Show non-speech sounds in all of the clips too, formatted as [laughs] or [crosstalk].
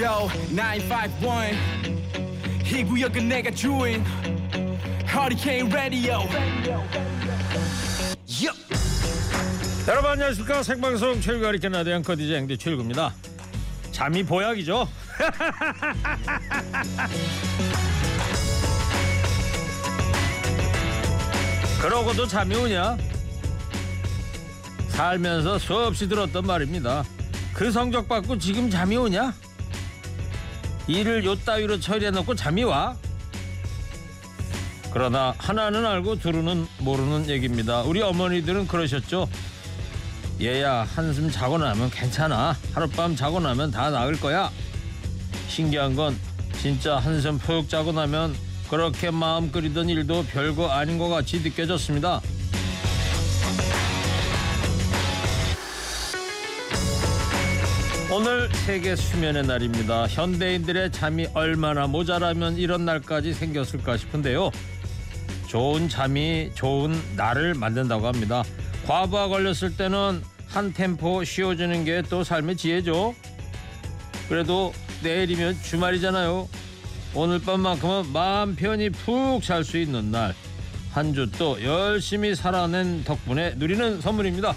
Yo 951 이 구역은 내가 주인. Hurricane Radio. 여러분 안녕하십니까? 생방송 최일구 하리케 라디오 앵커 DJ 앵디 최일구입니다. 잠이 보약이죠? [laughs] 그러고도 잠이 오냐? 살면서 수없이 들었던 말입니다. 그 성적 받고 지금 잠이 오냐 일을 요따위로 처리해놓고 잠이 와. 그러나 하나는 알고 둘은 모르는 얘기입니다. 우리 어머니들은 그러셨죠. 얘야 한숨 자고 나면 괜찮아. 하룻밤 자고 나면 다 나을 거야. 신기한 건 진짜 한숨 푹 자고 나면 그렇게 마음 끓이던 일도 별거 아닌 것 같이 느껴졌습니다 오늘 세계 수면의 날입니다 현대인들의 잠이 얼마나 모자라면 이런 날까지 생겼을까 싶은데요 좋은 잠이 좋은 날을 만든다고 합니다 과부하 걸렸을 때는 한 템포 쉬어주는 게 또 삶의 지혜죠. 그래도 내일이면 주말이잖아요. 오늘 밤만큼은 마음 편히 푹 잘 수 있는 날. 한 주 또 열심히 살아낸 덕분에 누리는 선물입니다.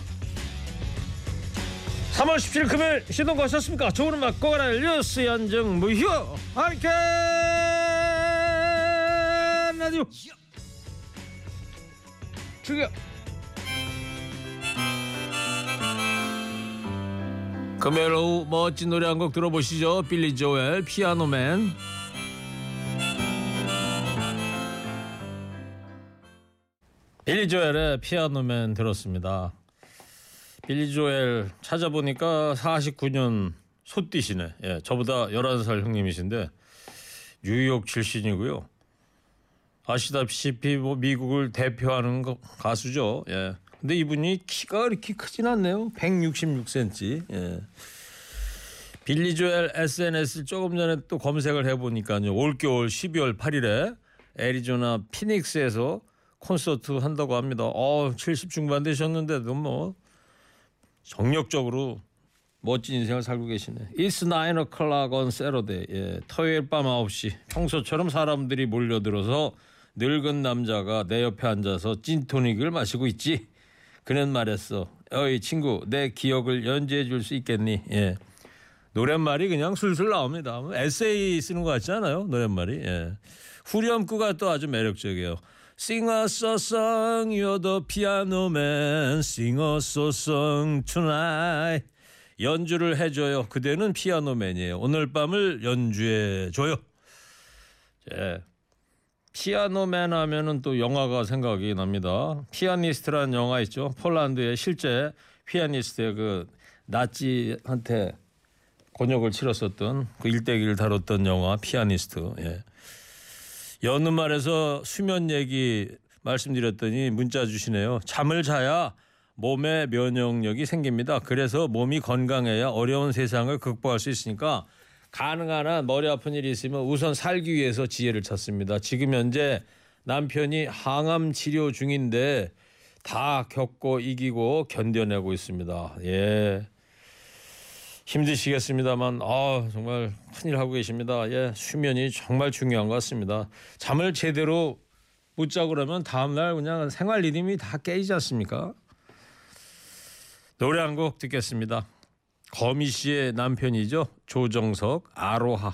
3월 17일 금요일 시동 거셨습니까? 좋은 음악 꼬가라 뉴스 연정 무휴 할게 라디오 죽여 금요일 오후 멋진 노래 한 곡 들어보시죠. 빌리 조엘 피아노맨. 빌리 조엘의 피아노맨 들었습니다. 빌리 조엘 찾아보니까 49년 소띠시네. 예, 저보다 11살 형님이신데 뉴욕 출신이고요. 아시다시피 뭐 미국을 대표하는 거, 가수죠. 예. 근데 이분이 키가 이렇게 크진 않네요. 166cm. 예. 빌리 조엘 SNS 조금 전에 또 검색을 해보니까요. 올겨울 12월 8일에 애리조나 피닉스에서 콘서트 한다고 합니다. 어, 70 중반 되셨는데도 뭐 정력적으로 멋진 인생을 살고 계시네. It's 9 o'clock on Saturday. 예, 토요일 밤 9시 평소처럼 사람들이 몰려들어서 늙은 남자가 내 옆에 앉아서 찐토닉을 마시고 있지. 그는 말했어. 어이 친구 내 기억을 연주해 줄 수 있겠니? 예. 노랫말이 그냥 술술 나옵니다. 에세이 쓰는 것 같지 않아요? 노랫말이. 예. 후렴구가 또 아주 매력적이에요. Sing a so song, you're the piano man. Sing a so song tonight. 연주를 해줘요. 그대는 피아노맨이에요. 오늘 밤을 연주해줘요. 예. 피아노맨 하면은 또 영화가 생각이 납니다. 피아니스트라는 영화 있죠. 폴란드의 실제 피아니스트의 그 나치한테 곤욕을 치렀었던 그 일대기를 다뤘던 영화 피아니스트. 예. 여느 말에서 수면 얘기 말씀드렸더니 문자 주시네요. 잠을 자야 몸의 면역력이 생깁니다. 그래서 몸이 건강해야 어려운 세상을 극복할 수 있으니까 가능한 한 머리 아픈 일이 있으면 우선 살기 위해서 지혜를 찾습니다. 지금 현재 남편이 항암 치료 중인데 다 겪고 이기고 견뎌내고 있습니다. 예. 힘드시겠습니다만 아 정말 큰일 하고 계십니다. 예, 수면이 정말 중요한 것 같습니다. 잠을 제대로 못 자고 그러면 다음 날 그냥 생활 리듬이 다 깨지지 않습니까? 노래 한 곡 듣겠습니다. 거미 씨의 남편이죠. 조정석 아로하.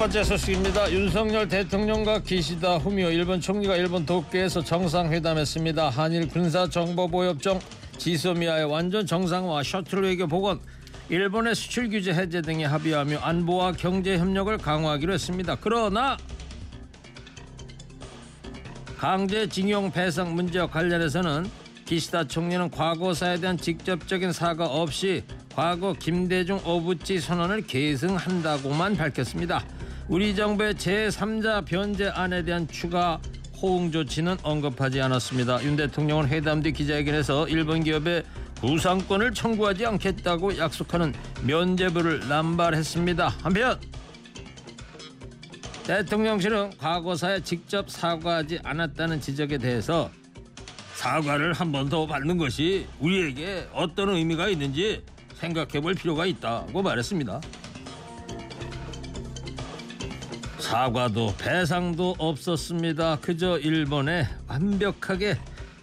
번째 소식입니다. 윤석열 대통령과 기시다 후미오 일본 총리가 일본 도쿄에서 정상회담했습니다. 한일 군사 정보 보협정 지소미아의 완전 정상화 셔틀 외교 복원 일본의 수출 규제 해제 등에 합의하며 안보와 경제 협력을 강화하기로 했습니다. 그러나 강제징용 배상 문제와 관련해서는 기시다 총리는 과거사에 대한 직접적인 사과 없이 과거 김대중 오부치 선언을 계승한다고만 밝혔습니다. 우리 정부의 제3자 변제안에 대한 추가 호응 조치는 언급하지 않았습니다. 윤 대통령은 회담 뒤 기자회견에서 일본 기업에 구상권을 청구하지 않겠다고 약속하는 면제부를 남발했습니다. 한편 대통령실은 과거사에 직접 사과하지 않았다는 지적에 대해서 사과를 한 번 더 받는 것이 우리에게 어떤 의미가 있는지 생각해 볼 필요가 있다고 말했습니다. 사과도 배상도 없었습니다. 그저 일본에 완벽하게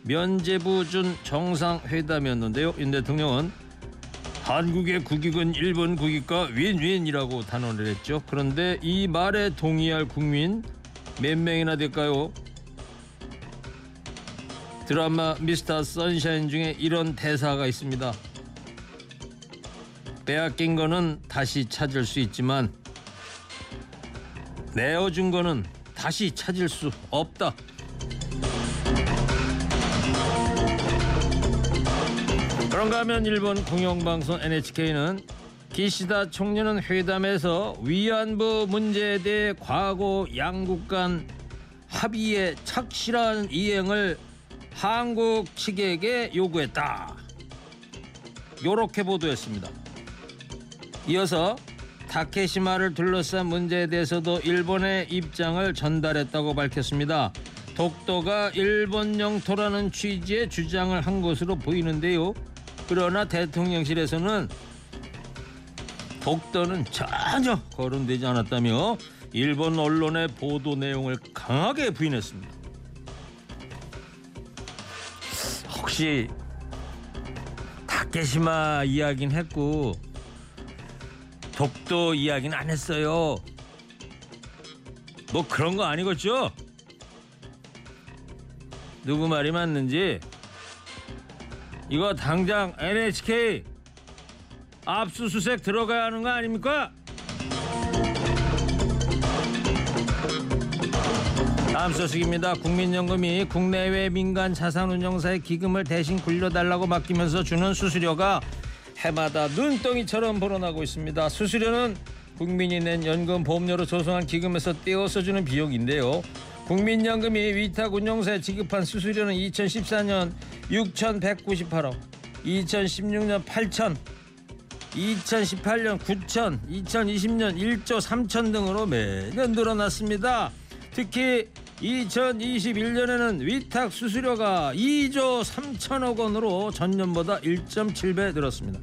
면제부 준 정상회담이었는데요. 윤 대통령은 한국의 국익은 일본 국익과 윈윈이라고 단언을 했죠. 그런데 이 말에 동의할 국민 몇 명이나 될까요? 드라마 미스터 선샤인 중에 이런 대사가 있습니다. 빼앗긴 거는 다시 찾을 수 있지만 내어준 거는 다시 찾을 수 없다. 그런가 하면 일본 공영방송 NHK는 기시다 총리는 회담에서 위안부 문제에 대해 과거 양국 간 합의의 착실한 이행을 한국 측에게 요구했다. 요렇게 보도했습니다. 이어서 타케시마를 둘러싼 문제에 대해서도 일본의 입장을 전달했다고 밝혔습니다. 독도가 일본 영토라는 취지의 주장을 한 것으로 보이는데요. 그러나 대통령실에서는 독도는 전혀 거론되지 않았다며 일본 언론의 보도 내용을 강하게 부인했습니다. 혹시 타케시마 이야기는 했고 독도 이야기는 안 했어요. 뭐 그런 거 아니겠죠? 누구 말이 맞는지 이거 당장 NHK 압수수색 들어가야 하는 거 아닙니까? 다음 소식입니다. 국민연금이 국내외 민간 자산운용사의 기금을 대신 굴려달라고 맡기면서 주는 수수료가 해마다 눈덩이처럼 불어나고 있습니다. 수수료는 국민이 낸 연금 보험료로 조성한 기금에서 떼어서 주는 비용인데요. 국민연금이 위탁 운용사에 지급한 수수료는 2014년 6,198억, 2016년 8천, 2018년 9천, 2020년 1조 3천 등으로 매년 늘어났습니다. 특히 2021년에는 위탁 수수료가 2조 3천억 원으로 전년보다 1.7배 늘었습니다.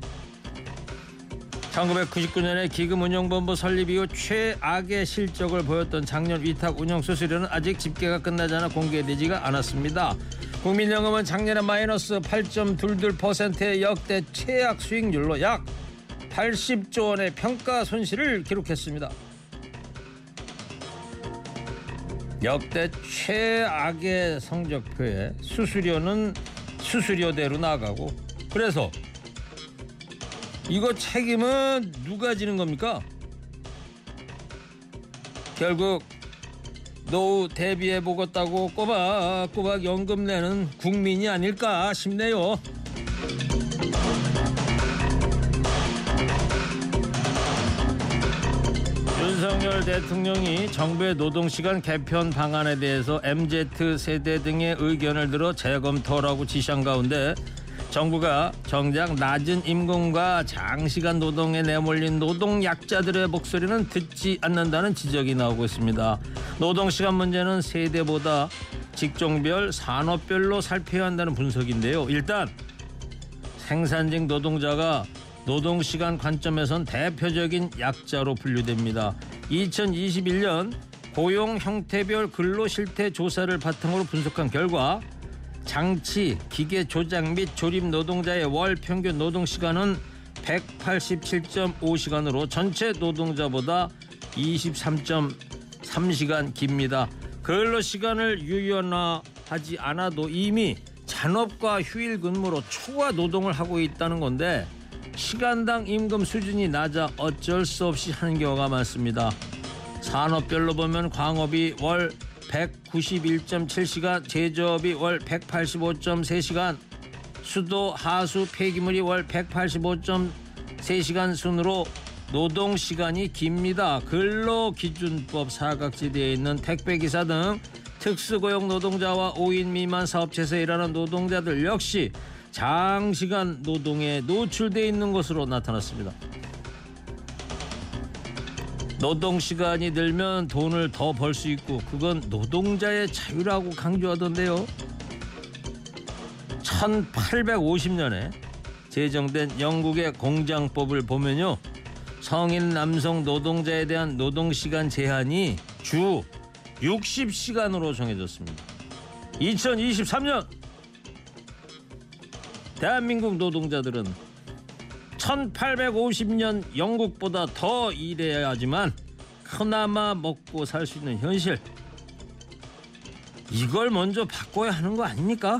1999년에 기금운용본부 설립 이후 최악의 실적을 보였던 작년 위탁 운용 수수료는 아직 집계가 끝나지 않아 공개되지가 않았습니다. 국민연금은 작년에 마이너스 8.22%의 역대 최악 수익률로 약 80조 원의 평가 손실을 기록했습니다. 역대 최악의 성적표에 수수료는 수수료대로 나가고 그래서 이거 책임은 누가 지는 겁니까? 결국 노후 대비해 보겠다고 꼬박꼬박 연금 내는 국민이 아닐까 싶네요. 윤석열 대통령이 정부의 노동시간 개편 방안에 대해서 MZ 세대 등의 의견을 들어 재검토라고 지시한 가운데 정부가 정작 낮은 임금과 장시간 노동에 내몰린 노동 약자들의 목소리는 듣지 않는다는 지적이 나오고 있습니다. 노동시간 문제는 세대보다 직종별 산업별로 살펴야 한다는 분석인데요. 일단 생산직 노동자가 노동시간 관점에선 대표적인 약자로 분류됩니다. 2021년 고용 형태별 근로 실태 조사를 바탕으로 분석한 결과 장치, 기계 조작 및 조립 노동자의 월 평균 노동 시간은 187.5시간으로 전체 노동자보다 23.3시간 깁니다. 근로 시간을 유연화하지 않아도 이미 잔업과 휴일 근무로 초과 노동을 하고 있다는 건데 시간당 임금 수준이 낮아 어쩔 수 없이 하는 경우가 많습니다. 산업별로 보면 광업이 월 191.7시간, 제조업이 월 185.3시간, 수도, 하수, 폐기물이 월 185.3시간 순으로 노동 시간이 깁니다. 근로 기준법 사각지대에 있는 택배 기사 등 특수고용 노동자와 5인 미만 사업체에서 일하는 노동자들 역시 장시간 노동에 노출돼 있는 것으로 나타났습니다. 노동 시간이 늘면 돈을 더 벌 수 있고 그건 노동자의 자유라고 강조하던데요. 1850년에 제정된 영국의 공장법을 보면요. 성인 남성 노동자에 대한 노동 시간 제한이 주 60시간으로 정해졌습니다. 2023년 대한민국 노동자들은 1850년 영국보다 더 일해야지만 그나마 먹고 살 수 있는 현실 이걸 먼저 바꿔야 하는 거 아닙니까?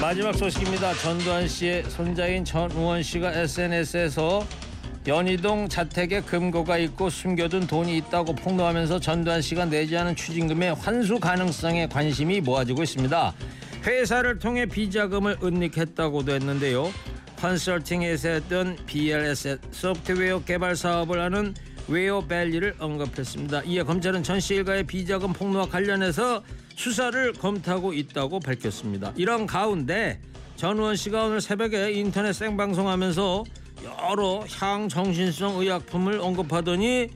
마지막 소식입니다. 전두환 씨의 손자인 전우원 씨가 SNS에서 연희동 자택에 금고가 있고 숨겨둔 돈이 있다고 폭로하면서 전두환 씨가 내지 않은 추징금의 환수 가능성에 관심이 모아지고 있습니다. 회사를 통해 비자금을 은닉했다고도 했는데요. 컨설팅 회사였던 BLS 소프트웨어 개발 사업을 하는 웨어밸리를 언급했습니다. 이에 검찰은 전 씨 일가의 비자금 폭로와 관련해서 수사를 검토하고 있다고 밝혔습니다. 이런 가운데 전우원 씨가 오늘 새벽에 인터넷 생방송하면서 여러 향정신성 의약품을 언급하더니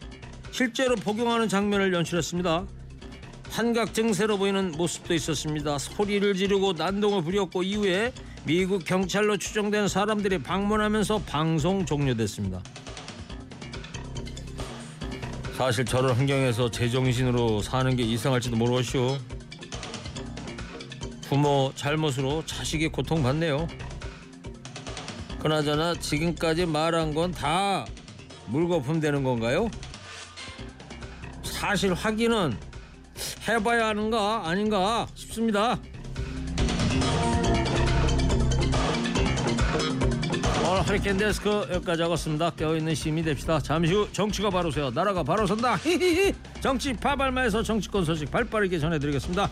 실제로 복용하는 장면을 연출했습니다. 환각 증세로 보이는 모습도 있었습니다. 소리를 지르고 난동을 부렸고 이후에 미국 경찰로 추정된 사람들이 방문하면서 방송 종료됐습니다. 사실 저런 환경에서 제정신으로 사는 게 이상할지도 모르겠슈. 부모 잘못으로 자식이 고통받네요. 그나저나 지금까지 말한 건 다 물거품 되는 건가요? 사실 확인은 해봐야 하는가 아닌가 싶습니다. 오늘 허리케인 데스크 여기까지 하겠습니다. 깨어있는 시민이 됩시다. 잠시 후 정치가 바로 서요. 나라가 바로 선다. 정치 파발마에서 정치권 소식 발빠르게 전해드리겠습니다.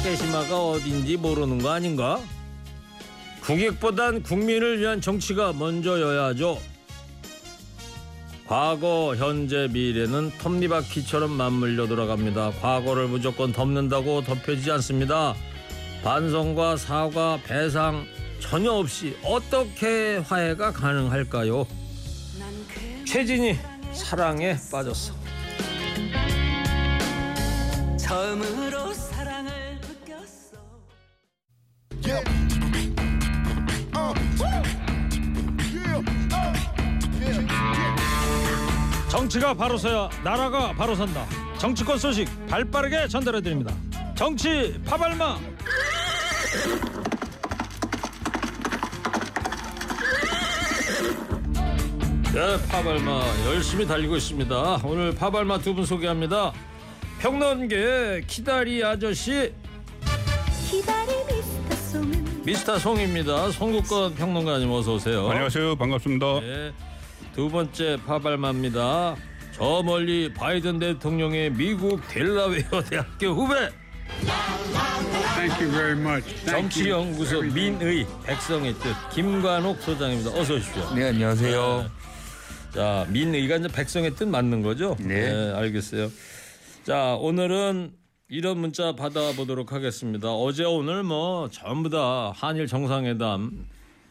다케시마가 어딘지 모르는 거 아닌가? 국익보단 국민을 위한 정치가 먼저여야죠. 과거, 현재, 미래는 톱니바퀴처럼 맞물려 돌아갑니다. 과거를 무조건 덮는다고 덮여지지 않습니다. 반성과 사과, 배상 전혀 없이 어떻게 화해가 가능할까요? 최진이 사랑에 빠졌어. 처음으로 정치가 바로 서야 나라가 바로 선다. 정치권 소식 발빠르게 전달해 드립니다. 정치 파발마. 네, 파발마 열심히 달리고 있습니다. 오늘 파발마 두 분 소개합니다. 평론계 키다리 아저씨 미스터 송입니다. 송국권 평론가님 어서 오세요. 안녕하세요. 반갑습니다. 네, 두 번째 파발마입니다. 저 멀리 바이든 대통령의 미국 델라웨어 [laughs] 대학교 후배 Thank you very much. Thank you. 정치연구소 민의 백성의 뜻 김관옥 소장입니다. 어서 오십시오. 네 안녕하세요. 자 민의가 이제 백성의 뜻 맞는 거죠? 네. 알겠어요. 자 오늘은 이런 문자 받아보도록 하겠습니다. 어제 오늘 뭐 전부 다 한일 정상회담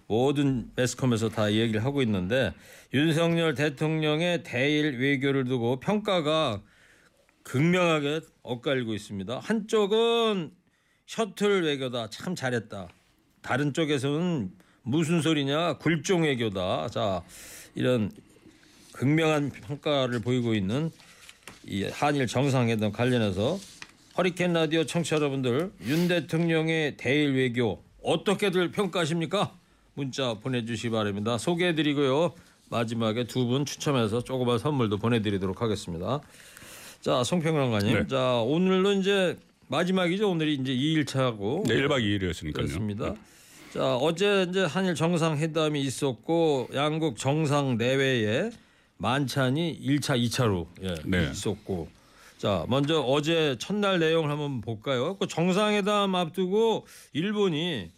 모든 매스컴에서 다 얘기를 하고 있는데 윤석열 대통령의 대일 외교를 두고 평가가 극명하게 엇갈리고 있습니다. 한쪽은 셔틀 외교다 참 잘했다. 다른 쪽에서는 무슨 소리냐 굴종 외교다. 자 이런 극명한 평가를 보이고 있는 이 한일 정상회담 관련해서 허리케인 라디오 청취자 여러분들 윤 대통령의 대일 외교 어떻게들 평가하십니까? 문자 보내주시 기 바랍니다. 소개해드리고요. 마지막에 두 분 추첨해서 조그만 선물도 보내드리도록 하겠습니다. 자, 송평론가님. 네. 자, 오늘로 이제 마지막이죠. 오늘이 이제 2일차고. 네, 1박 2일이었으니까요. 그렇습니다. 자, 어제 이제 한일 정상회담이 있었고 양국 정상 내외에 만찬이 1차, 2차로 예, 네. 있었고. 자, 먼저 어제 첫날 내용을 한번 볼까요? 그 정상회담 앞두고 일본이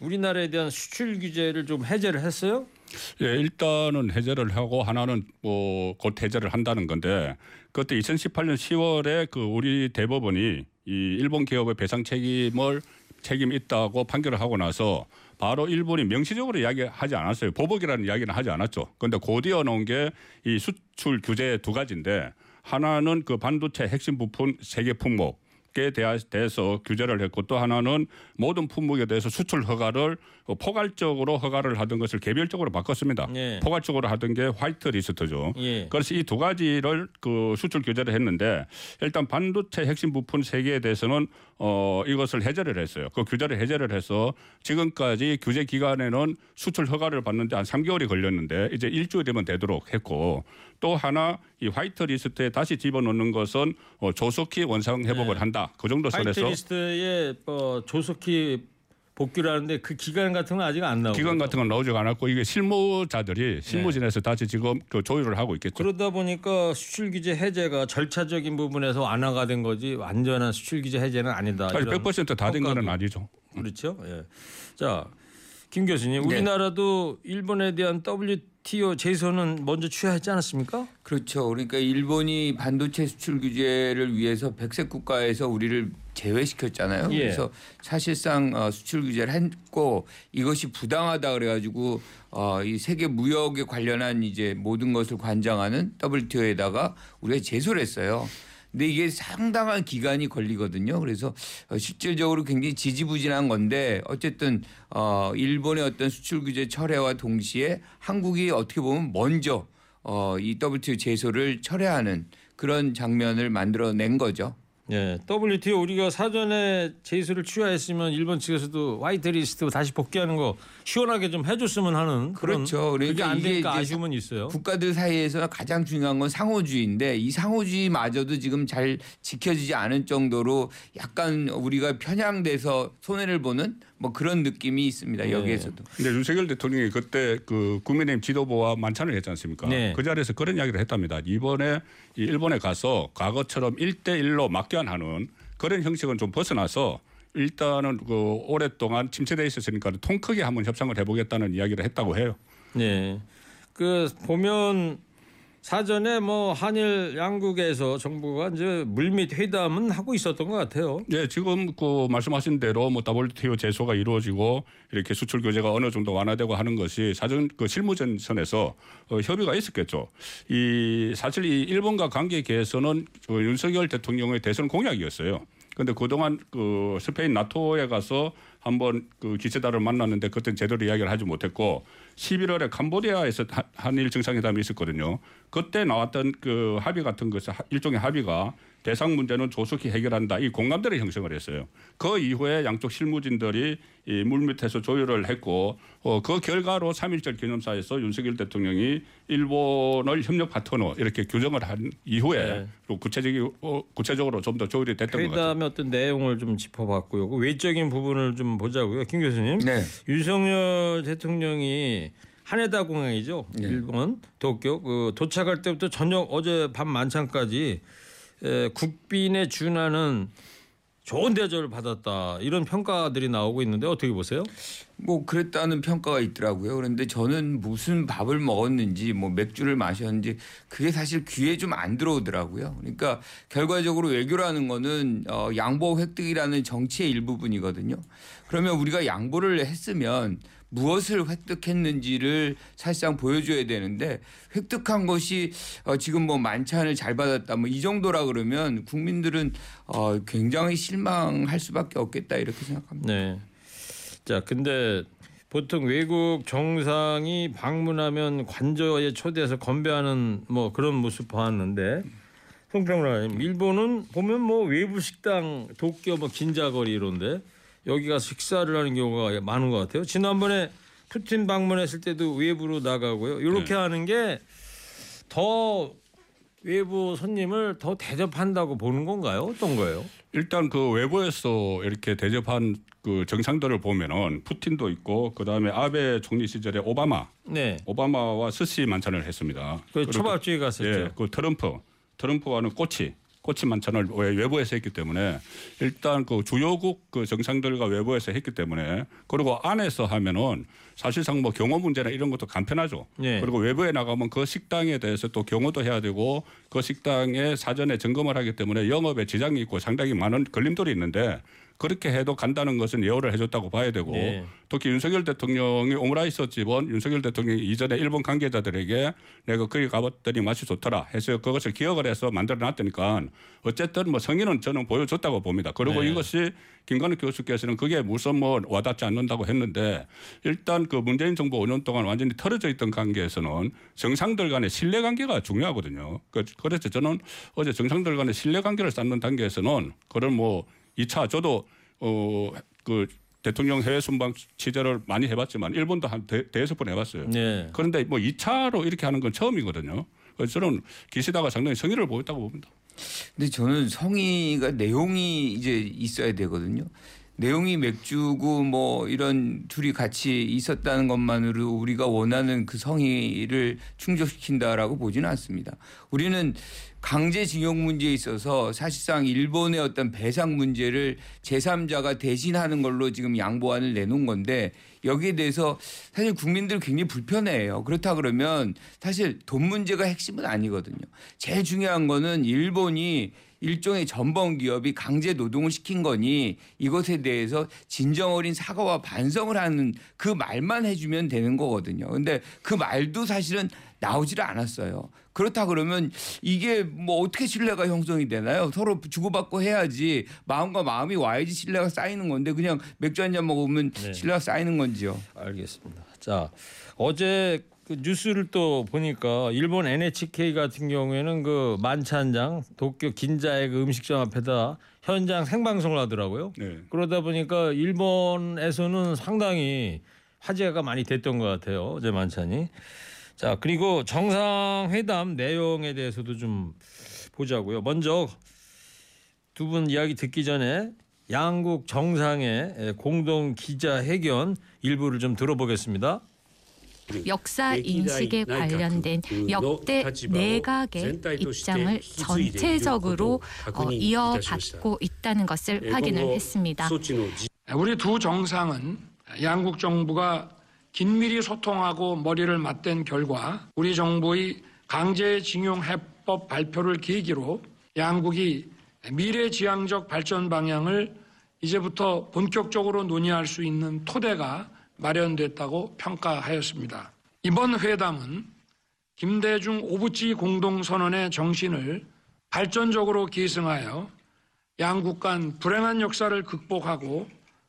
우리나라에 대한 수출 규제를 좀 해제를 했어요? 예, 일단은 해제를 하고 하나는 뭐곧 해제를 한다는 건데 그때 2018년 10월에 그 우리 대법원이 이 일본 기업의 배상 책임을 책임 있다고 판결을 하고 나서 바로 일본이 명시적으로 이야기하지 않았어요. 보복이라는 이야기는 하지 않았죠. 그런데 곧이어 놓은 게 이 수출 규제 두 가지인데 하나는 그 반도체 핵심 부품 세계 품목 에 대해서 규제를 했고 또 하나는 모든 품목에 대해서 수출 허가를 어, 포괄적으로 허가를 하던 것을 개별적으로 바꿨습니다. 예. 포괄적으로 하던 게 화이트 리스트죠. 예. 그래서 이 두 가지를 그 수출 규제를 했는데 일단 반도체 핵심 부품 세 개에 대해서는 어 이것을 해제를 했어요. 그 규제를 해제를 해서 지금까지 규제 기간에는 수출 허가를 받는데 한 3개월이 걸렸는데 이제 일주일 되면 되도록 했고 또 하나 이 화이트 리스트에 다시 집어넣는 것은 어 조속히 원상 회복을 네. 한다. 그 정도 선에서 화이트리스트에 뭐 조속히 복귀를 하는데 그 기간 같은 건 아직 안 나오고 기간 같은 건 나오지가 않았고 이게 실무자들이 실무진에서 다시 지금 그 조율을 하고 있겠죠. 그러다 보니까 수출 규제 해제가 절차적인 부분에서 완화가 된 거지 완전한 수출 규제 해제는 아니다. 이런 100%다 된 거는 아니죠. 그렇죠. 예. 자, 김 교수님, 네. 우리나라도 일본에 대한 WTO 제소는 먼저 취하했지 않았습니까? 그렇죠. 그러니까 일본이 반도체 수출 규제를 위해서 백색 국가에서 우리를 제외시켰잖아요. 예. 그래서 사실상 어, 수출 규제를 했고 이것이 부당하다 그래가지고 어, 이 세계 무역에 관련한 이제 모든 것을 관장하는 WTO에다가 우리가 제소를 했어요. 근데 이게 상당한 기간이 걸리거든요. 그래서 어, 실질적으로 굉장히 지지부진한 건데 어쨌든 어, 일본의 어떤 수출 규제 철회와 동시에 한국이 어떻게 보면 먼저 어, 이 WTO 제소를 철회하는 그런 장면을 만들어낸 거죠. 예. WTO 우리가 사전에 제소를 취하했으면 일본 측에서도 화이트리스트 다시 복귀하는 거 시원하게 좀 해줬으면 하는 그런 그렇죠. 그러니까 안 이게 되니까 아쉬움은 있어요. 국가들 사이에서 가장 중요한 건 상호주의인데 이 상호주의마저도 지금 잘 지켜지지 않을 정도로 약간 우리가 편향돼서 손해를 보는 뭐 그런 느낌이 있습니다. 네. 여기에서도. 근데 윤석열 대통령이 그때 그 국민의힘 지도부와 만찬을 했지 않습니까? 네. 그 자리에서 그런 이야기를 했답니다. 이번에 이 일본에 가서 과거처럼 일대일로 막견하는 그런 형식은 좀 벗어나서 일단은 그 오랫동안 침체돼 있었으니까 통 크게 한번 협상을 해보겠다는 이야기를 했다고 해요. 네. 그 보면 사전에 뭐 한일 양국에서 정부가 이제 물밑 회담은 하고 있었던 것 같아요. 예, 지금 그 말씀하신 대로 뭐 WTO 제소가 이루어지고 이렇게 수출 규제가 어느 정도 완화되고 하는 것이 사전 그 실무전선에서 어, 협의가 있었겠죠. 이 사실 이 일본과 관계에 대해서는 그 윤석열 대통령의 대선 공약이었어요. 근데 그동안 그 스페인 나토에 가서 한번 그 기체다를 만났는데 그때 제대로 이야기를 하지 못했고 11월에 캄보디아에서 한- 한일 정상회담이 있었거든요. 그때 나왔던 그 합의 같은 하- 일종의 합의가 대상 문제는 조속히 해결한다. 이 공감대를 형성을 했어요. 그 이후에 양쪽 실무진들이 이 물밑에서 조율을 했고 어, 그 결과로 3.1절 기념사에서 윤석열 대통령이 일본을 협력 파트너 이렇게 규정을 한 이후에 네. 또 구체적이 어, 구체적으로 좀 더 조율이 됐던 것 같아요. 회담의 어떤 내용을 좀 짚어봤고요. 그 외적인 부분을 좀 보자고요. 김 교수님. 네. 윤석열 대통령이 하네다 공항이죠. 네. 일본 도쿄 그 도착할 때부터 저녁 어제 밤 만찬까지 에, 국빈에 준하는 좋은 대접을 받았다 이런 평가들이 나오고 있는데 어떻게 보세요? 뭐 그랬다는 평가가 있더라고요. 그런데 저는 무슨 밥을 먹었는지 뭐 맥주를 마셨는지 그게 사실 귀에 좀 안 들어오더라고요. 그러니까 결과적으로 외교라는 거는 어 양보 획득이라는 정치의 일부분이거든요. 그러면 우리가 양보를 했으면 무엇을 획득했는지를 사실상 보여줘야 되는데 획득한 것이 어 지금 뭐 만찬을 잘 받았다 뭐 이 정도라 그러면 국민들은 어 굉장히 실망할 수밖에 없겠다 이렇게 생각합니다. 네. 자, 근데 보통 외국 정상이 방문하면 관저에 초대해서 건배하는 뭐 그런 모습 보았는데 송평라님 일본은 보면 뭐 외부 식당 도쿄 뭐 긴자거리 이런데 여기 가서 식사를 하는 경우가 많은 것 같아요. 지난번에 푸틴 방문했을 때도 외부로 나가고요. 이렇게 네. 하는 게 더 외부 손님을 더 대접한다고 보는 건가요? 어떤 거예요? 일단 그 외부에서 이렇게 대접한 그 정상들을 보면은 푸틴도 있고 그 다음에 아베 총리 시절에 오바마 네. 오바마와 스시 만찬을 했습니다. 그 초밥집에 갔었죠. 예, 그 트럼프 트럼프와는 꼬치 만찬을 외- 외부에서 했기 때문에 일단 그 주요국 그 정상들과 외부에서 했기 때문에 그리고 안에서 하면은 사실상 뭐 경호 문제나 이런 것도 간편하죠. 예. 그리고 외부에 나가면 그 식당에 대해서 또 경호도 해야 되고 그 식당에 사전에 점검을 하기 때문에 영업에 지장이 있고 상당히 많은 걸림돌이 있는데 그렇게 해도 간다는 것은 예우를 해줬다고 봐야 되고 예. 특히 윤석열 대통령이 오므라이스 집은 윤석열 대통령이 이전에 일본 관계자들에게 내가 거기 가봤더니 맛이 좋더라 해서 그것을 기억을 해서 만들어 놨다니까 어쨌든 뭐 성의는 저는 보여줬다고 봅니다. 그리고 네. 이것이 김관욱 교수께서는 그게 무슨 뭐 와닿지 않는다고 했는데 일단 그 문재인 정부 5년 동안 완전히 털어져 있던 관계에서는 정상들 간의 신뢰 관계가 중요하거든요. 그- 그래서 저는 어제 정상들 간의 신뢰 관계를 쌓는 단계에서는 그런 뭐 2차 저도 어 그 대통령 해외 순방 취재를 많이 해봤지만 일본도 한 대, 대여섯 번 해봤어요. 네. 그런데 뭐 2차로 이렇게 하는 건 처음이거든요. 그래서 저는 기시다가 상당히 성의를 보였다고 봅니다. 근데 저는 성의가 내용이 이제 있어야 되거든요. 내용이 맥주고 뭐 이런 둘이 같이 있었다는 것만으로 우리가 원하는 그 성의를 충족시킨다라고 보지는 않습니다. 우리는 강제징용 문제에 있어서 사실상 일본의 어떤 배상 문제를 제3자가 대신하는 걸로 지금 양보안을 내놓은 건데 여기에 대해서 사실 국민들 굉장히 불편해해요. 그렇다 그러면 사실 돈 문제가 핵심은 아니거든요. 제일 중요한 거는 일본이 일종의 전범 기업이 강제 노동을 시킨 거니 이것에 대해서 진정 어린 사과와 반성을 하는 그 말만 해주면 되는 거거든요. 근데 그 말도 사실은 나오지를 않았어요. 그렇다 그러면 이게 뭐 어떻게 신뢰가 형성이 되나요? 서로 주고받고 해야지 마음과 마음이 와야지 신뢰가 쌓이는 건데 그냥 맥주 한 잔 먹으면 네. 신뢰가 쌓이는 건지요. 알겠습니다. 자 어제 그 뉴스를 또 보니까 일본 NHK 같은 경우에는 그 만찬장 도쿄 긴자의 그 음식점 앞에다 현장 생방송을 하더라고요. 네. 그러다 보니까 일본에서는 상당히 화제가 많이 됐던 것 같아요. 어제 만찬이. 자 그리고 정상회담 내용에 대해서도 좀 보자고요. 먼저 두 분 이야기 듣기 전에 양국 정상의 공동 기자회견 일부를 좀 들어보겠습니다. 역사 인식에 관련된 역대 내각의 입장을 전체적으로 어, 이어받고 있다는 것을 확인을 했습니다. 우리 두 정상은 양국 정부가 긴밀히 소통하고 머리를 맞댄 결과 우리 정부의 강제징용 해법 발표를 계기로 양국이 미래지향적 발전 방향을 이제부터 본격적으로 논의할 수 있는 토대가 마련됐다고 평가하였습니다. 이번 회담은 김대중 오부치 공동선언의 정신을 발전적으로 계승하여 양국 간 불행한 역사를 극복하고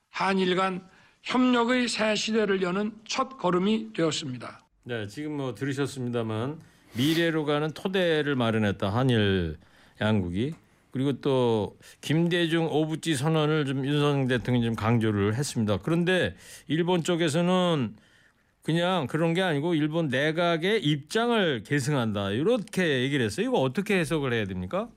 한일 간 협력의 새 시대를 여는 첫 걸음이 되었습니다. 네, 지금 뭐 들으셨습니다만 미래로 가는 토대를 마련했다 한일 양국이 그리고 또 김대중 오부지 선언을 좀 윤석열 대통령이 좀 강조를 했습니다. 그런데 일본 쪽에서는 그냥 그런 게 아니고 일본 내각의 입장을 계승한다 이렇게 얘기를 했어요. 이거 어떻게 해석을 해야 됩니까?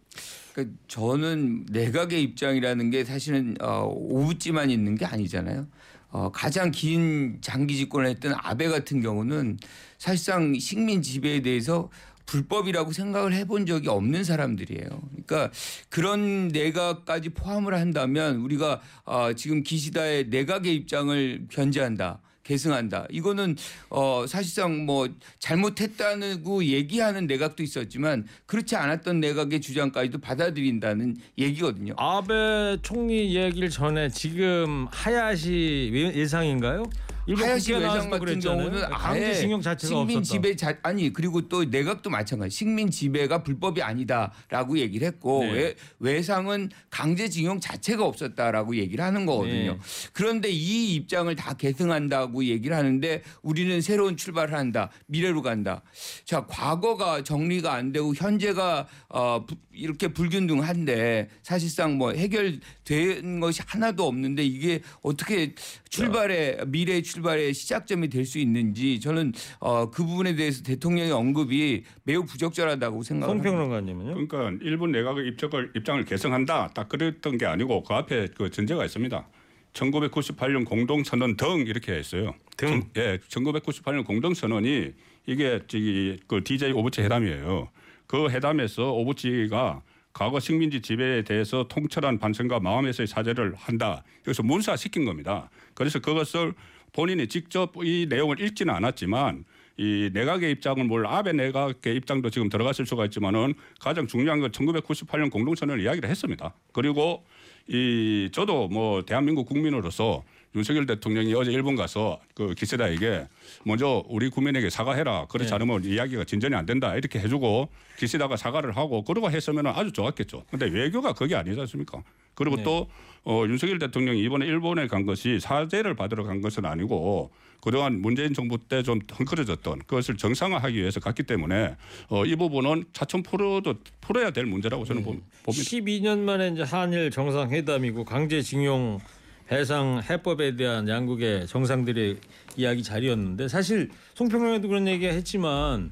그러니까 저는 내각의 입장이라는 게 사실은 어, 오부지만 있는 게 아니잖아요. 어, 가장 긴 장기 집권을 했던 아베 같은 경우는 사실상 식민 지배에 대해서 불법이라고 생각을 해본 적이 없는 사람들이에요. 그러니까 그런 내각까지 포함을 한다면 우리가 어, 지금 기시다의 내각의 입장을 견제한다. 계승한다. 이거는 어 사실상 뭐 잘못했다고 얘기하는 내각도 있었지만 그렇지 않았던 내각의 주장까지도 받아들인다는 얘기거든요. 아베 총리 얘기를 전에 지금 하야시 예상인가요? 하야시 외상 같은. 경우는 아예 강제징용 자체가 식민. 지배 자 아니 그리고 또 내각도 마찬가지 식민 지배가 불법이 아니다라고 얘기를 했고 네. 외, 외상은 강제징용 자체가 없었다라고 얘기를 하는 거거든요. 네. 그런데 이 입장을 다 계승한다고 얘기를 하는데 우리는 새로운 출발을 한다 미래로 간다. 자 과거가 정리가 안 되고 현재가 어, 부- 이렇게 불균등한데 사실상 뭐 해결된 것이 하나도 없는데 이게 어떻게 출발의 미래 의 출발의 시작점이 될 수 있는지 저는 어, 그 부분에 대해서 대통령의 언급이 매우 부적절하다고 생각합니다. 송평론가님은요? 그러니까 일본 내각의 입장을 입장을 개성한다 딱 그랬던 게 아니고 그 앞에 그 전제가 있습니다. 1998년 공동선언 등 이렇게 했어요. 등? 예, 1998년 공동선언이 이게 저기 그 DJ 오부치 회담이에요. 그 회담에서 오부치가 과거 식민지 지배에 대해서 통철한 반성과 마음에서의 사죄를 한다. 그래서 문사시킨 겁니다. 그래서 그것을 본인이 직접 이 내용을 읽지는 않았지만 이 내각의 입장은 뭘 아베 내각의 입장도 지금 들어갔을 수가 있지만은 가장 중요한 건 1998년 공동선언을 이야기를 했습니다. 그리고 이 저도 뭐 대한민국 국민으로서 윤석열 대통령이 어제 일본 가서 그 기세다에게 먼저 우리 국민에게 사과해라. 그렇지 네. 않으면 이야기가 진전이 안 된다. 이렇게 해주고 기세다가 사과를 하고 그러고 했으면 아주 좋았겠죠. 근데 외교가 그게 아니지 않습니까? 그리고 네. 또 어, 윤석열 대통령이 이번에 일본에 간 것이 사죄를 받으러 간 것은 아니고 그동안 문재인 정부 때 좀 헝클어졌던 그것을 정상화하기 위해서 갔기 때문에 어, 이 부분은 차츰 풀어도 풀어야 될 문제라고 저는 보- 봅니다. 12년 만에 이제 한일 정상회담이고 강제징용 배상 해법에 대한 양국의 정상들의 이야기 자리였는데 사실 송평론에도 그런 얘기 했지만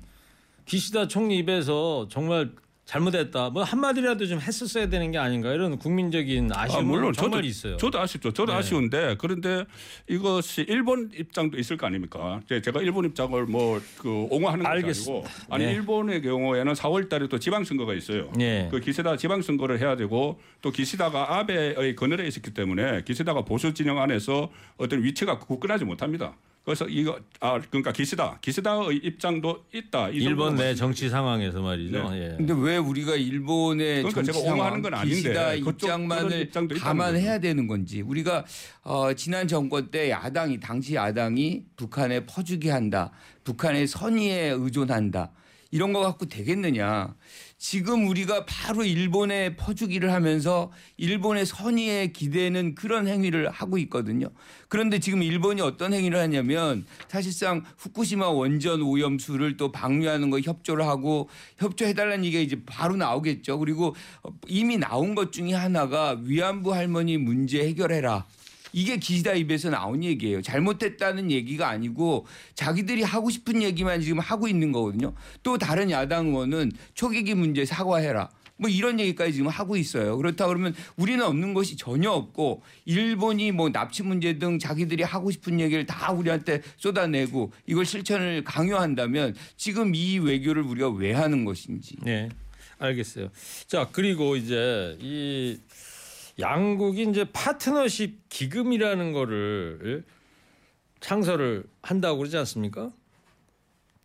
기시다 총리 입에서 정말 잘못했다. 뭐 한마디라도 좀 했었어야 되는 게 아닌가 이런 국민적인 아쉬움은 아, 물론 정말 저도 있어요. 저도 아쉽죠. 저도 네. 아쉬운데 그런데 이것이 일본 입장도 있을 거 아닙니까? 제가 일본 입장을 뭐 그 옹호하는 것이 알겠습니다. 아니고 아니 네. 일본의 경우에는 4월달에 또 지방선거가 있어요. 네. 그 기세다 지방선거를 해야 되고 또 기시다가 아베의 그늘에 있었기 때문에 기시다가 보수 진영 안에서 어떤 위치가 굳건하지 못합니다. 그래서 이거 아 그러니까 기시다. 기시다의 입장도 있다. 이 일본 내 정치 상황에서 말이죠. 예. 근데 왜 우리가 일본의 그러니까 정치 상황, 옹호하는 건 아닌데 기시다 입장만을 감안해야 되는 건지. 우리가 어, 지난 정권 때 야당이 당시 야당이 북한에 퍼주기 한다, 북한의 선의에 의존한다 이런 거 갖고 되겠느냐? 지금 우리가 바로 일본에 퍼주기를 하면서 일본의 선의에 기대는 그런 행위를 하고 있거든요. 그런데 지금 일본이 어떤 행위를 하냐면 사실상 후쿠시마 원전 오염수를 또 방류하는 거 협조를 하고 협조해달라는 얘기가 이제 바로 나오겠죠. 그리고 이미 나온 것 중에 하나가 위안부 할머니 문제 해결해라. 이게 기시다 입에서 나온 얘기예요. 잘못했다는 얘기가 아니고 자기들이 하고 싶은 얘기만 지금 하고 있는 거거든요. 또 다른 야당 의원은 초계기 문제 사과해라. 뭐 이런 얘기까지 지금 하고 있어요. 그렇다 그러면 우리는 없는 것이 전혀 없고 일본이 뭐 납치 문제 등 자기들이 하고 싶은 얘기를 다 우리한테 쏟아내고 이걸 실천을 강요한다면 지금 이 외교를 우리가 왜 하는 것인지. 네, 알겠어요. 자 그리고 이제 이 양국이 이제 파트너십 기금이라는 거를 창설을 한다고 그러지 않습니까?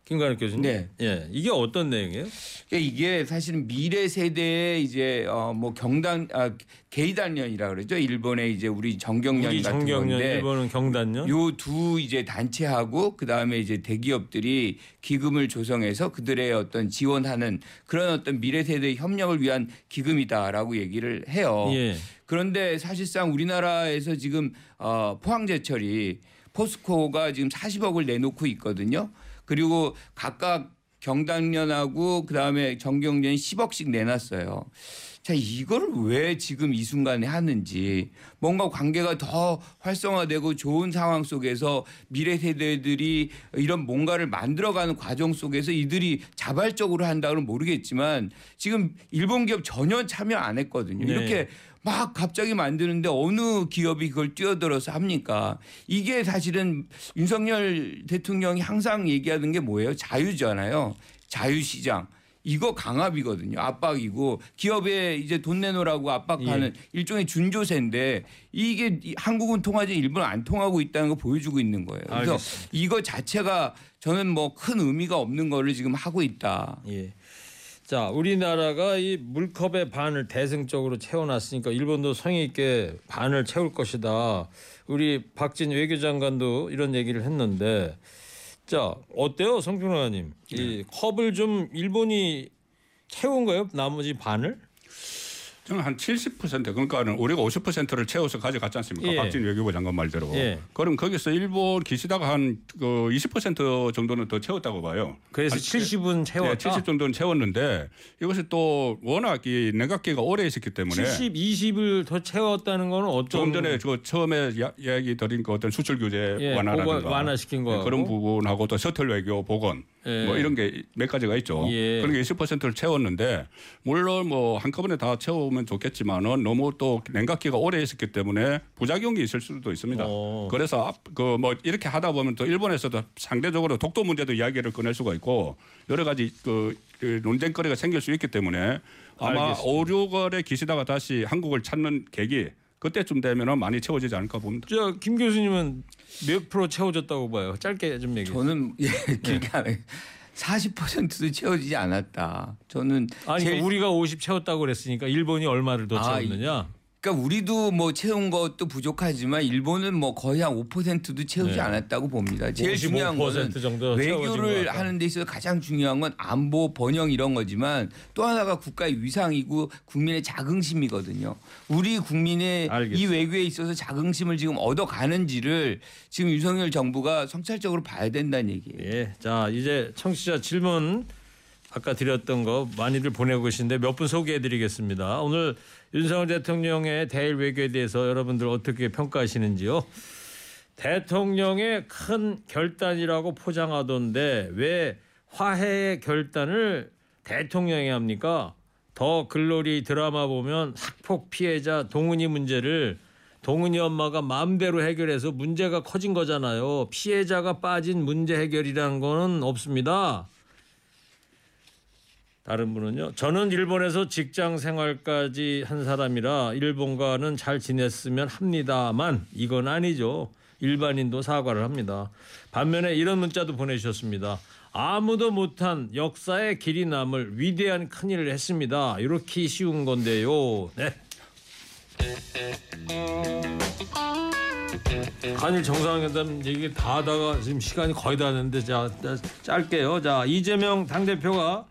김관욱 교수님. 네. 예, 이게 어떤 내용이에요? 그러니까 이게 사실은 미래 세대의 이제 어 뭐 경단 아 게이단련이라 그러죠. 일본의 이제 우리 정경련 우리 같은 정경련, 건데 일본은 경단련. 요두 이제 단체하고 그다음에 이제 대기업들이 기금을 조성해서 그들의 어떤 지원하는 그런 어떤 미래 세대의 협력을 위한 기금이다라고 얘기를 해요. 예. 그런데 사실상 우리나라에서 지금 어 포항제철이 포스코가 지금 40억을 내놓고 있거든요. 그리고 각각 경당련하고 그다음에 정경련이 10억씩 내놨어요. 자, 이걸 왜 지금 이 순간에 하는지 뭔가 관계가 더 활성화되고 좋은 상황 속에서 미래 세대들이 이런 뭔가를 만들어가는 과정 속에서 이들이 자발적으로 한다고는 모르겠지만 지금 일본 기업 전혀 참여 안 했거든요. 네. 이렇게 막 갑자기 만드는데 어느 기업이 그걸 뛰어들어서 합니까? 이게 사실은 윤석열 대통령이 항상 얘기하는 게 뭐예요? 자유잖아요. 자유시장. 이거 강압이거든요. 압박이고 기업에 이제 돈 내놓으라고 압박하는 일종의 준조세인데 이게 이- 한국은 통하지 일본 안 통하고 있다는 거 보여주고 있는 거예요. 그래서 알겠습니다. 이거 자체가 저는 뭐 큰 의미가 없는 거를 지금 하고 있다. 예. 자, 우리나라가 이 물컵의 반을 대승적으로 채워놨으니까 일본도 성의 있게 반을 채울 것이다. 우리 박진 외교장관도 이런 얘기를 했는데, 자 어때요, 성평론가님? 이 컵을 좀 일본이 채운 거예요? 나머지 반을? 저는 한 70% 그러니까는 우리가 50%를 채워서 가져갔지 않습니까? 예. 박진 외교부 장관 말대로. 예. 그럼 거기서 일본 기시다가 한 그 20% 정도는 더 채웠다고 봐요. 그래서 한 70은 채웠다. 네, 70 정도는 채웠는데 이것이 또 워낙 이 내각기가 오래 있었기 때문에 70, 20을 더 채웠다는 거는 어떤 조금 전에 저 처음에 야, 이야기 드린 그 어떤 수출 규제 예, 완화라든가 완화시킨 거하고. 그런 부분하고 또 셔틀 외교 복원 예. 뭐 이런 게 몇 가지가 있죠. 예. 그런 게 20%를 채웠는데 물론 뭐 한꺼번에 다 채우면 좋겠지만은 너무 또 냉각기가 오래 있었기 때문에 부작용이 있을 수도 있습니다. 어. 그래서 그 뭐 이렇게 하다 보면 또 일본에서도 상대적으로 독도 문제도 이야기를 꺼낼 수가 있고 여러 가지 그, 그 논쟁거리가 생길 수 있기 때문에 아마 알겠습니다. 5, 6월에 기시다가 다시 한국을 찾는 계기 그때쯤 되면은 많이 채워지지 않을까 봅니다. 저김 교수님은 몇 프로 채워졌다고 봐요. 짧게 좀 얘기해. 저는 예, 네. 길게 안 해요. 40%도 채워지지 않았다. 저는 아니 제일 우리가 50 채웠다고 그랬으니까 일본이 얼마를 더 아, 채웠느냐? 그러니까 우리도 뭐 채운 것도 부족하지만 일본은 뭐 거의 한 5%도 채우지 네. 않았다고 봅니다. 제일 중요한 55% 거는 외교를. 하는 데 있어서 가장 중요한 건 안보 번영 이런 거지만 또 하나가 국가의 위상이고 국민의 자긍심이거든요. 우리 국민의 이 알겠습니다. 외교에 있어서 자긍심을 지금 얻어 가는지를 지금 윤석열 정부가 성찰적으로 봐야 된다는 얘기예요. 예. 자 이제 청취자 질문 아까 드렸던 거 많이들 보내고 계신데 몇 분 소개해 드리겠습니다. 오늘 윤석열 대통령의 대일 외교에 대해서 여러분들 어떻게 평가하시는지요? 대통령의 큰 결단이라고 포장하던데 왜 화해의 결단을 대통령이 합니까? 더 글로리 드라마 보면 학폭 피해자 동은이 문제를 동은이 엄마가 마음대로 해결해서 문제가 커진 거잖아요. 피해자가 빠진 문제 해결이라는 거는 없습니다. 다른 분은요. 저는 일본에서 직장 생활까지 한 사람이라 일본과는 잘 지냈으면 합니다만 이건 아니죠. 일반인도 사과를 합니다. 반면에 이런 문자도 보내주셨습니다. 아무도 못한 역사의 길이 남을 위대한 큰일을 했습니다. 이렇게 쉬운 건데요. 네. 한일 정상회담 얘기 다 하다가 지금 시간이 거의 다 됐는데 자, 자, 짧게요. 자 이재명 당대표가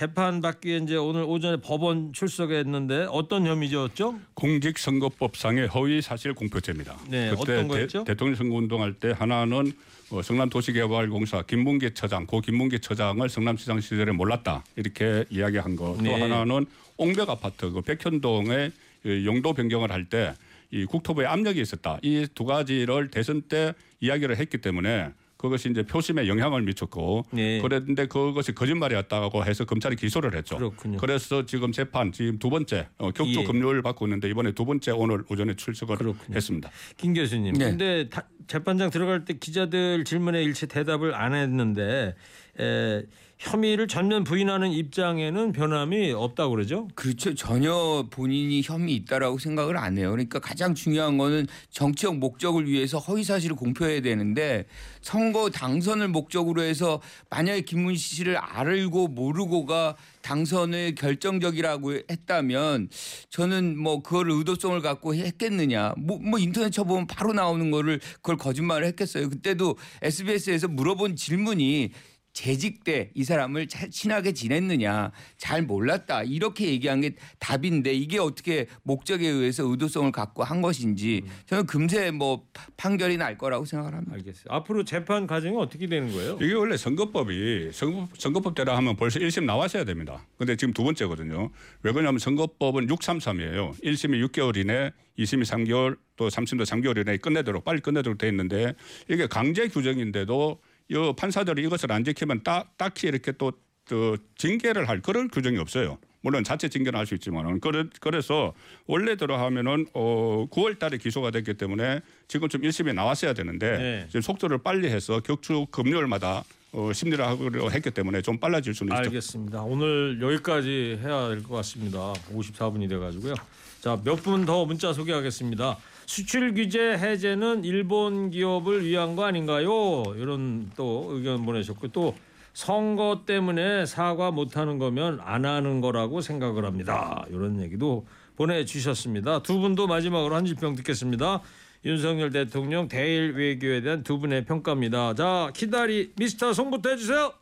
재판 받기 위해 이제 오늘 오전에 법원 출석했는데 어떤 혐의였죠? 공직선거법상의 허위 사실 공표죄입니다. 네, 어떤 거였죠? 대, 통령 선거 운동할 때 하나는 어, 성남도시개발공사 김문기 처장, 고 김문기 처장을 성남시장 시절에 몰랐다 이렇게 이야기한 거. 또 네. 하나는 옹백 아파트 그 백현동의 이 용도 변경을 할 때 이 국토부에 압력이 있었다. 이 두 가지를 대선 때 이야기를 했기 때문에 그것이 이제 표심에 영향을 미쳤고 네. 그랬는데 그것이 거짓말이었다고 해서 검찰이 기소를 했죠. 그렇군요. 그래서 지금 재판 지금 두 번째 어, 격주 예. 금요일 받고 있는데 이번에 두 번째 오늘 오전에 출석을 그렇군요. 했습니다. 김 교수님. 네. 근데 다- 재판장 들어갈 때 기자들 질문에 일체 대답을 안 했는데 에, 혐의를 전면 부인하는 입장에는 변함이 없다고 그러죠? 그렇죠. 전혀 본인이 혐의 있다라고 생각을 안 해요. 그러니까 가장 중요한 거는 정치적 목적을 위해서 허위 사실을 공표해야 되는데 선거 당선을 목적으로 해서 만약에 김문희 씨를 알고 모르고가 당선을 결정적이라고 했다면 저는 뭐 그걸 의도성을 갖고 했겠느냐. 뭐, 뭐 인터넷 쳐보면 바로 나오는 거를 그걸 거짓말을 했겠어요. 그때도 SBS에서 물어본 질문이 재직 때 이 사람을 잘 친하게 지냈느냐 잘 몰랐다 이렇게 얘기한 게 답인데 이게 어떻게 목적에 의해서 의도성을 갖고 한 것인지 저는 금세 뭐 판결이 날 거라고 생각을 합니다. 알겠어요. 앞으로 재판 과정이 어떻게 되는 거예요? 이게 원래 선거법이 선거, 선거법대로 하면 벌써 1심 나왔어야 됩니다. 근데 지금 두 번째거든요. 왜 그러냐면 선거법은 633이에요. 1심이 6개월 이내, 2심이 3개월, 또 3심도 3개월 이내에 끝내도록 빨리 끝내도록 돼 있는데 이게 강제 규정인데도 이 판사들이 이것을 안 지키면 딱, 딱히 이렇게 또, 또 징계를 할 그런 규정이 없어요. 물론 자체 징계는 할 수 있지만은 그래, 그래 서 원래대로 하면은 어 9월 달에 기소가 됐기 때문에 지금쯤 1심에 나왔어야 되는데 네. 지금 속도를 빨리 해서 격주 금요일마다 어, 심리를 하기로 했기 때문에 좀 빨라질 수는 있죠. 알겠습니다. 오늘 여기까지 해야 될 것 같습니다. 54분이 돼가지고요. 자, 몇 분 더 문자 소개하겠습니다. 수출 규제 해제는 일본 기업을 위한 거 아닌가요? 이런 또 의견 보내셨고 또 선거 때문에 사과 못 하는 거면 안 하는 거라고 생각을 합니다. 이런 얘기도 보내주셨습니다. 두 분도 마지막으로 한 줄평 듣겠습니다. 윤석열 대통령 대일 외교에 대한 두 분의 평가입니다. 자, 키다리 미스터 송부터 해주세요.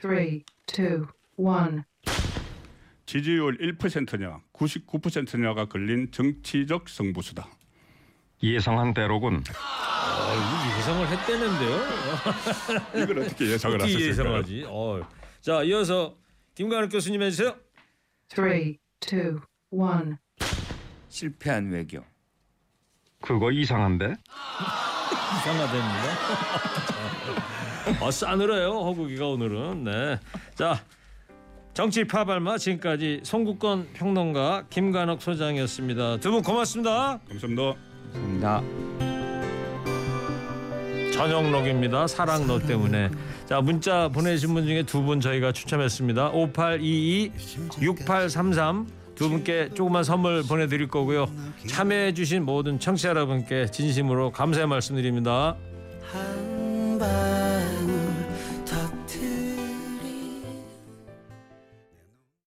three, two, one. 지지율 1%냐 99%냐가 걸린 정치적 승부수다. 예상한 대로군. 아, 예상을 했대는데요. [laughs] 이걸 어떻게 예상을 어떻게 하셨을까요? 예상하지? 어. 자, 이어서 김관욱 교수님 해주세요. Three, two, one. 실패한 외교. 그거 이상한데? [laughs] 이상하답니다. [laughs] 어, 싸늘해요 허국이가 오늘은. 네. 자 정치 파발마 지금까지 송국권 평론가 김관옥 소장이었습니다. 두 분 고맙습니다. 감사합니다. 감사합니다. 전영록입니다. 사랑 너 때문에. 자 문자 보내신 분 중에 두 분 저희가 추첨했습니다. 5822 6833 두 분께 조그만 선물 보내드릴 거고요. 참여해주신 모든 청취자 여러분께 진심으로 감사의 말씀드립니다.